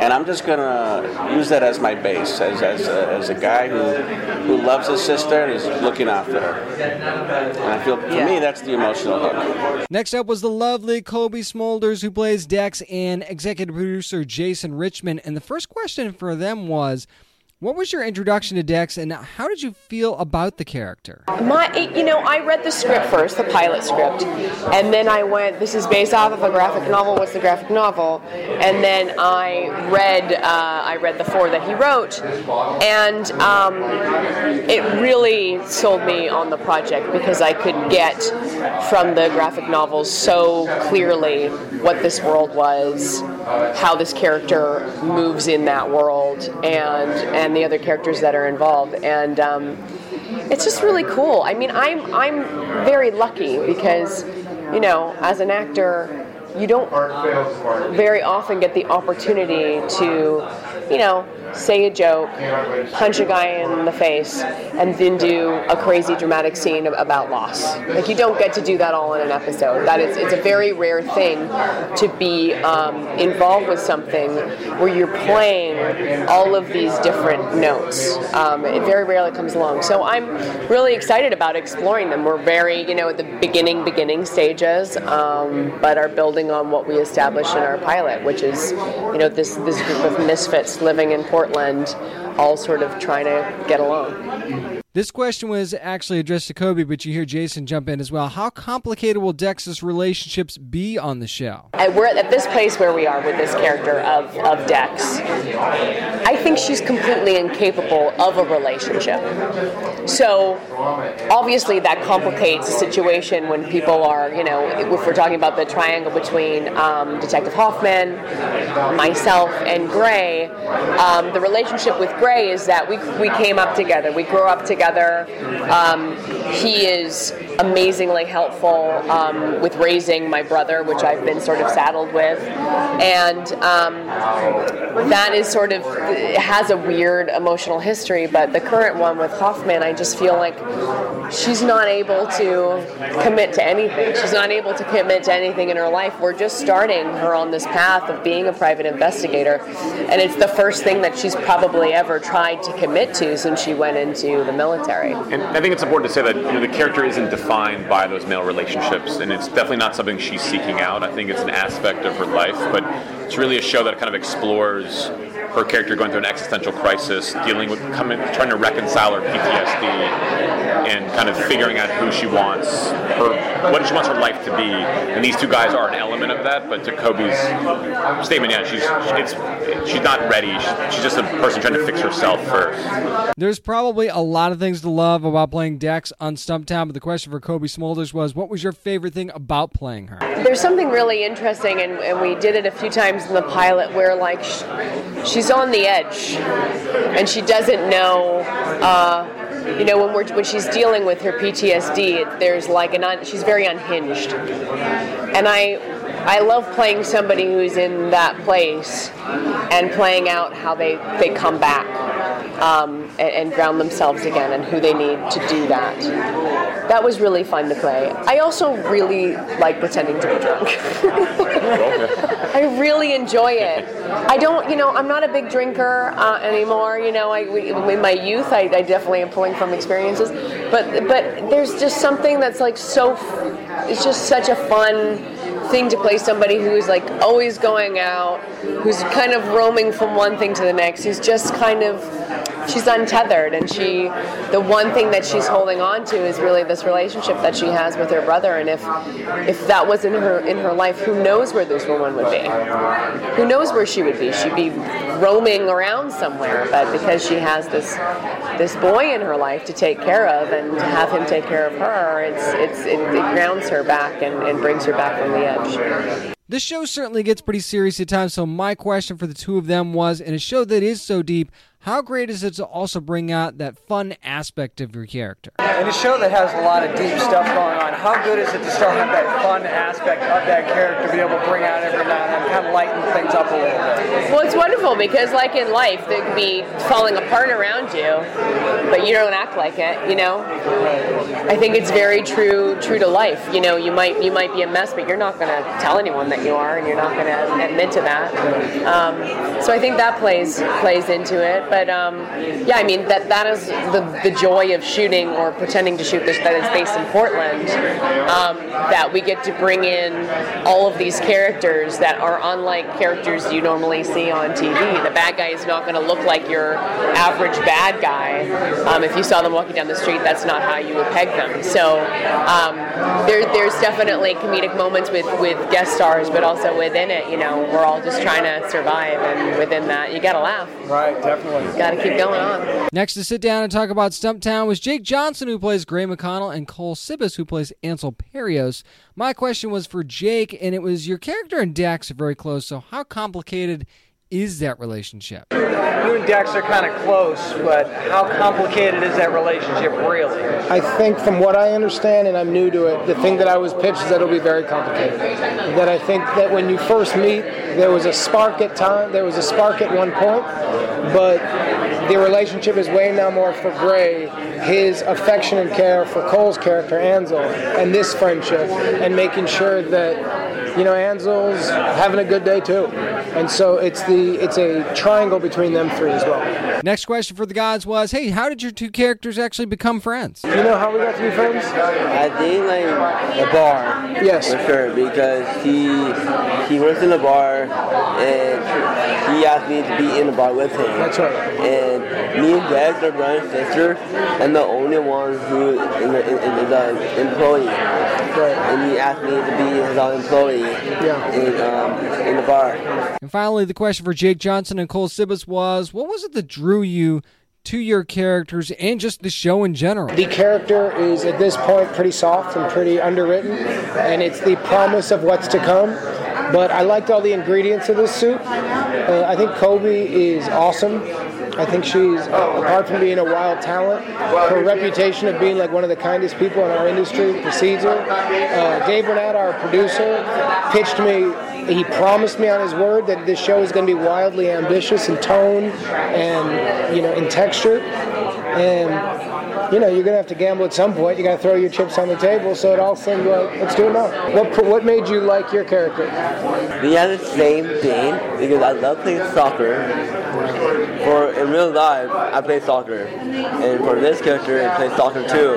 And I'm just gonna use that as my base, as, as, a, as a guy who, who loves his sister and is looking after her. And I feel, for yeah. me, that's the emotional hook.
Next up was the lovely Cobie Smulders, who plays Dex, and executive producer Jason Richman. And the first question for them was, what was your introduction to Dex, and how did you feel about the character?
My, you know, I read the script first, the pilot script, and then I went. This is based off of a graphic novel. What's the graphic novel? And then I read, uh, I read the four that he wrote, and um, it really sold me on the project because I could get from the graphic novels so clearly what this world was, how this character moves in that world, and and the other characters that are involved. And um, it's just really cool. I mean, I'm I'm very lucky because, you know, as an actor, you don't very often get the opportunity to, you know, say a joke, punch a guy in the face, and then do a crazy dramatic scene about loss. Like you don't get to do that all in an episode. That is, it's a very rare thing to be um, involved with something where you're playing all of these different notes. Um, it very rarely comes along. So I'm really excited about exploring them. We're very, you know, at the beginning, beginning stages, um, but are building on what we established in our pilot, which is, you know, this this group of misfits living in Portland, all sort of trying to get along.
This question was actually addressed to Cobie, but you hear Jason jump in as well. How complicated will Dex's relationships be on the show?
And we're at this place where we are with this character of, of Dex. I think she's completely incapable of a relationship. So, obviously, that complicates the situation when people are, you know, if we're talking about the triangle between um, Detective Hoffman, myself, and Gray. Um, the relationship with Gray is that we, we came up together, we grew up together. Um, he is amazingly helpful um, with raising my brother, which I've been sort of saddled with, and um, that is sort of has a weird emotional history. But the current one with Hoffman, I just feel like she's not able to commit to anything. She's not able to commit to anything in her life. We're just starting her on this path of being a private investigator, and it's the first thing that she's probably ever tried to commit to since she went into the military.
And I think it's important to say that you know, the character isn't defined by those male relationships, and it's definitely not something she's seeking out. I think it's an aspect of her life, but it's really a show that kind of explores her character going through an existential crisis, dealing with coming, trying to reconcile her PTSD, and kind of figuring out who she wants, her what she wants her life to be. And these two guys are an element of that. But to Cobie's statement, yeah, she's it's she's not ready. She's just a person trying to fix herself first.
There's probably a lot of things to love about playing Dex on Stumptown, but the question for Cobie Smulders was, what was your favorite thing about playing her?
There's something really interesting, and, and we did it a few times in the pilot, where like sh- she's on the edge, and she doesn't know. Uh, you know, when we're when she's dealing with her PTSD, there's like an un, she's very unhinged, and I I love playing somebody who's in that place and playing out how they they come back um, and, and ground themselves again and who they need to do that. That was really fun to play. I also really like pretending to be drunk. I really enjoy it. I don't, you know, I'm not a big drinker uh, anymore. You know, I, in my youth, I, I definitely am pulling from experiences, but but there's just something that's like so. It's just such a fun thing to play somebody who's like always going out, who's kind of roaming from one thing to the next, who's just kind of she's untethered and she the one thing that she's holding on to is really this relationship that she has with her brother and if if that was in her in her life who knows where this woman would be? Who knows where she would be? She'd be roaming around somewhere but because she has this this boy in her life to take care of and to have him take care of her it's it's it, it grounds her back and, and brings her back from the edge.
This show certainly gets pretty serious at times, so my question for the two of them was in a show that is so deep, how great is it to also bring out that fun aspect of your character?
In a show that has a lot of deep stuff going on, how good is it to still have that fun aspect of that character, be able to bring out every now and then, kind of lighten things up a little bit?
Well, it's wonderful because, like in life, there could be falling apart around you, but you don't act like it. You know, I think it's very true true to life. You know, you might you might be a mess, but you're not going to tell anyone that you are, and you're not going to admit to that. Um, so I think that plays plays into it. But um, yeah, I mean that that is the the joy of shooting or pretending to shoot this that is based in Portland. Um, that we get to bring in all of these characters that are unlike characters you normally see on TV. The bad guy is not going to look like your average bad guy. Um, if you saw them walking down the street, that's not how you would peg them. So um, there, there's definitely comedic moments with, with guest stars, but also within it, you know, we're all just trying to survive, and within that, you got to laugh.
Right, definitely.
Got to keep going on.
Next to sit down and talk about Stumptown was Jake Johnson, who plays Gray McConnell, and Cole Sibus, who plays Ansel Parios. My question was for Jake, and it was your character and Dex are very close, so how complicated is that relationship?
You and Dex are kind of close, but how complicated is that relationship really?
I think, from what I understand, and I'm new to it, the thing that I was pitched is that it'll be very complicated. That I think that when you first meet, there was a spark at time, there was a spark at one point, but the relationship is way now more for Gray, his affection and care for Cole's character Ansel, and this friendship, and making sure that you know Ansel's having a good day too. And so it's the it's a triangle between them three as well.
Next question for the guys was, hey, how did your two characters actually become friends?
You know how we got to be friends?
I think like a bar.
Yes.
For sure, because he he works in a bar and he asked me to be in the bar with him.
That's right.
And me and Dex are brother and sister, and the only one who in the, in, in the employee.
Right.
And he asked me to be his employee.
Yeah.
In um in the bar.
And finally, the question for Jake Johnson and Cole Sibus was, what was it that drew you to your characters and just the show in general?
The character is at this point pretty soft and pretty underwritten, and it's the promise of what's to come. But I liked all the ingredients of this soup. Uh, I think Cobie is awesome. I think she's, apart from being a wild talent, her reputation of being like one of the kindest people in our industry precedes her. Uh, Dave Bernad, our producer, pitched me he promised me on his word that this show is going to be wildly ambitious in tone and you know in texture and you know you're going to have to gamble at some point you got to throw your chips on the table so it all seemed like let's do it now what what made you like your character
We have the same thing because I love playing soccer. For in real life, I play soccer, and for this character, I play soccer too.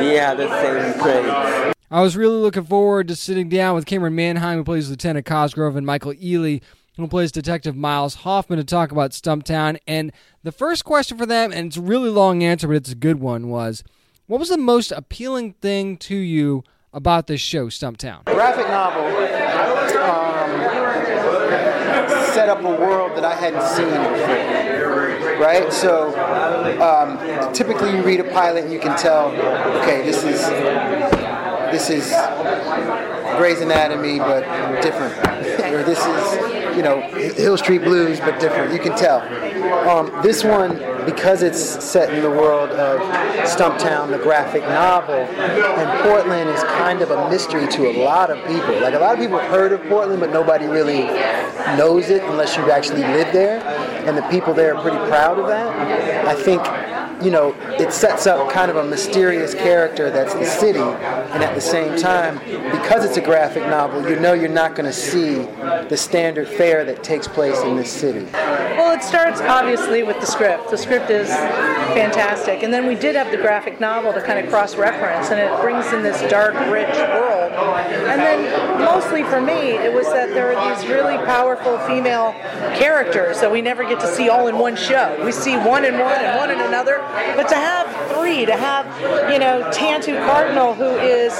We have the same traits.
I was really looking forward to sitting down with Camryn Manheim, who plays Lieutenant Cosgrove, and Michael Ealy, who plays Detective Miles Hoffman, to talk about Stumptown. And the first question for them, and it's a really long answer, but it's a good one, was what was the most appealing thing to you about this show, Stumptown?
graphic novel um, set up a world that I hadn't seen before. Right? So um, typically you read a pilot and you can tell, okay, this is this is Grey's Anatomy but different. or this is, you know, Hill Street Blues but different. You can tell. Um, this one, because it's set in the world of Stumptown, the graphic novel, and Portland is kind of a mystery to a lot of people. Like a lot of people have heard of Portland, but nobody really knows it unless you've actually lived there. And the people there are pretty proud of that. I think you know, it sets up kind of a mysterious character that's the city, and at the same time, because it's a graphic novel, you know you're not going to see the standard fare that takes place in this city.
Well, it starts obviously with the script. The script is fantastic, and then we did have the graphic novel to kind of cross-reference, and it brings in this dark, rich world. And then, mostly for me, it was that there are these really powerful female characters that we never get to see all in one show. We see one in one and one in another, but to have three, to have you know Tantoo Cardinal, who is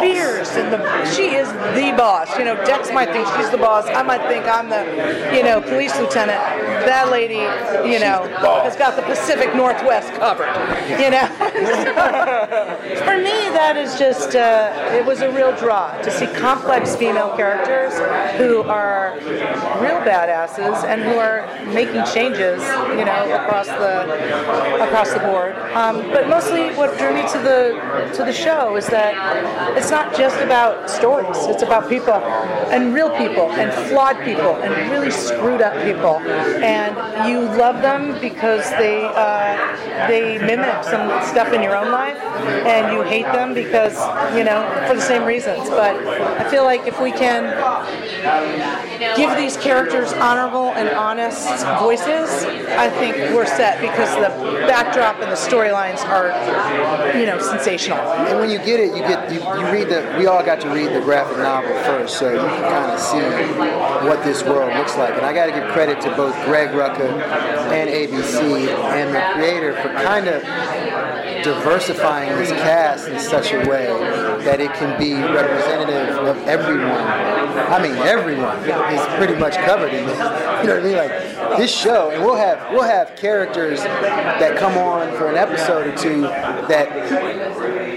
fierce and the she is the boss. You know, Dex might think she's the boss. I might think I'm the you know police lieutenant. That lady, you know, has got the Pacific Northwest covered. You know, for me that is just uh, it was a real draw to see complex female characters who are real badasses and who are making changes. You know, across the across the board. Um, but mostly, what drew me to the to the show is that it's not just about stories. It's about people and real people and flawed people and really screwed up people. And you love them because they uh, they mimic some stuff in your own life, and you hate them because you know for the same reasons. But I feel like if we can give these characters honorable and honest voices, I think we're set because the backdrop and the storylines are, you know, sensational.
And when you get it, you get you, you read the. We all got to read the graphic novel first, so you can kind of see what this world looks like. And I got to give credit to both Greg Rucka and ABC and the creator for kind of diversifying this cast in such a way that it can be representative of everyone. I mean, everyone is pretty much covered in this. You know what I mean? Like this show, and we'll have we'll have characters that come on for an episode or two that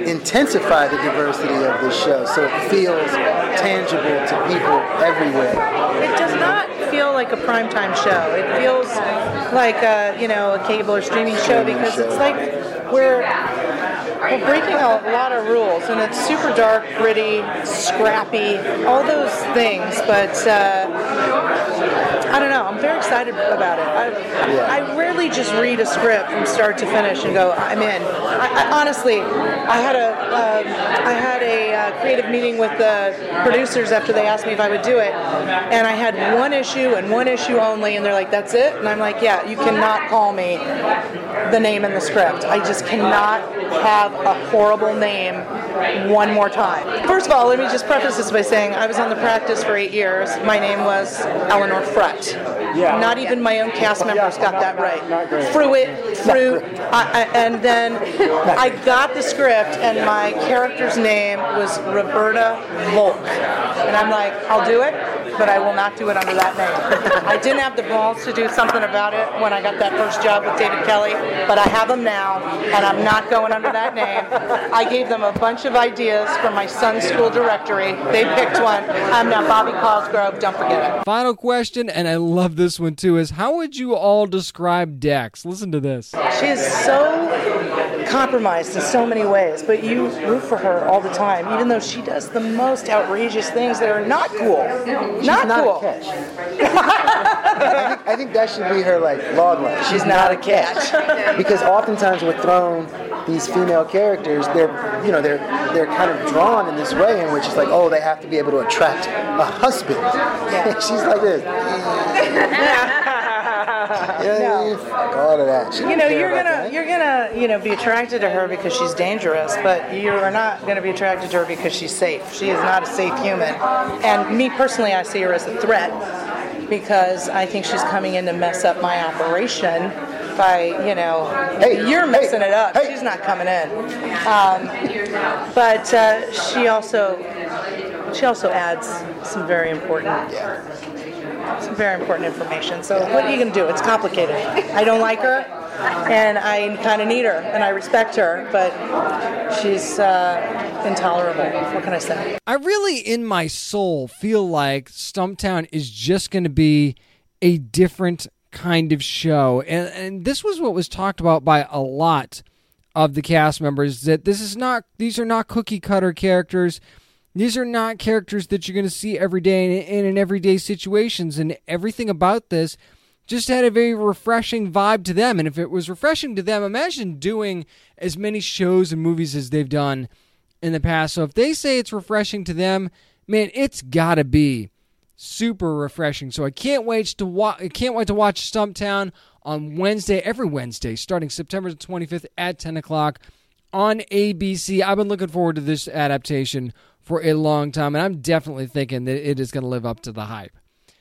intensify the diversity of this show, so it feels tangible to people everywhere.
It does not feel like a primetime show. It feels like a, you know, a cable or streaming show because it's like we're we're breaking a lot of rules, and it's super dark, gritty, scrappy, all those things. But uh, I don't know. I'm very excited about it. I, I rarely just read a script from start to finish and go, I'm in. I, I, honestly, I had a um, I had a uh, creative meeting with the producers after they asked me if I would do it, and I had one issue and one issue only, and they're like, "That's it," and I'm like, "Yeah, you cannot call me the name in the script. I just cannot have a horrible name one more time." First of all, let me just preface this by saying I was on the practice for eight years. My name was Ellenor Frutt.
Yeah.
Not even my own cast members got that right. Fruit, fruit, I, I, and then I got the script, and my character's name was Roberta Volk, and I'm like, I'll do it, but I will not do it under that name. I didn't have the balls to do something about it when I got that first job with David Kelley, but I have them now, and I'm not going under that name. I gave them a bunch of ideas from my son's school directory. They picked one. I'm now Bobby Cosgrove. Don't forget it.
Final question, and I love this one too, is how would you all describe Dex? Listen to this.
She is so compromised in so many ways, but you root for her all the time, even though she does the most outrageous things that are not cool. not,
not a
cool.
catch. I, think, I think that should be her like log line. She's not a catch because oftentimes we're thrown these female characters. They're you know they're they're kind of drawn in this way in which it's like oh they have to be able to attract a husband. She's like this. Yeah, fuck all of that. She
You know, you're gonna
that.
you're gonna you know be attracted to her because she's dangerous, but you are not gonna be attracted to her because she's safe. She is not a safe human, and me personally, I see her as a threat because I think she's coming in to mess up my operation by you know hey, you're messing it up. She's not coming in, um, but uh, she also she also adds some very important some very important information. So what are you going to do? It's complicated. I don't like her, and I kind of need her, and I respect her, but she's uh, intolerable. What can I say?
I really, in my soul, feel like Stumptown is just going to be a different kind of show. And, and this was what was talked about by a lot of the cast members that this is not, these are not cookie cutter characters. These are not characters that you're going to see every day in, in everyday situations. And everything about this just had a very refreshing vibe to them. And if it was refreshing to them, imagine doing as many shows and movies as they've done in the past. So if they say it's refreshing to them, man, it's got to be super refreshing. So I can't wait to watch. I can't wait to watch Stumptown on Wednesday, every Wednesday, starting September the 25th at 10 o'clock on ABC. I've been looking forward to this adaptation for a long time, and I'm definitely thinking that it is going to live up to the hype.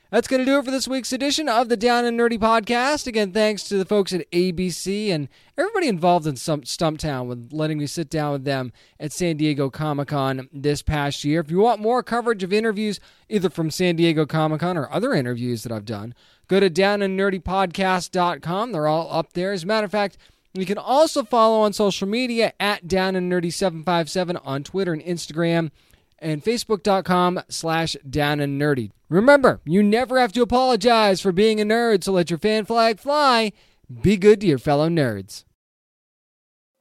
That's going to do it for this week's edition of the Down and Nerdy podcast. Again, thanks to the folks at ABC and everybody involved in Stump, Stumptown with letting me sit down with them at San Diego Comic Con this past year. If you want more coverage of interviews, either from San Diego Comic Con or other interviews that I've done, go to downandnerdypodcast.com. They're all up there. As a matter of fact, you can also follow on social media at Down and Nerdy 757 on Twitter and Instagram and facebook.com slash down and nerdy. Remember, you never have to apologize for being a nerd, so let your fan flag fly. Be good to your fellow nerds.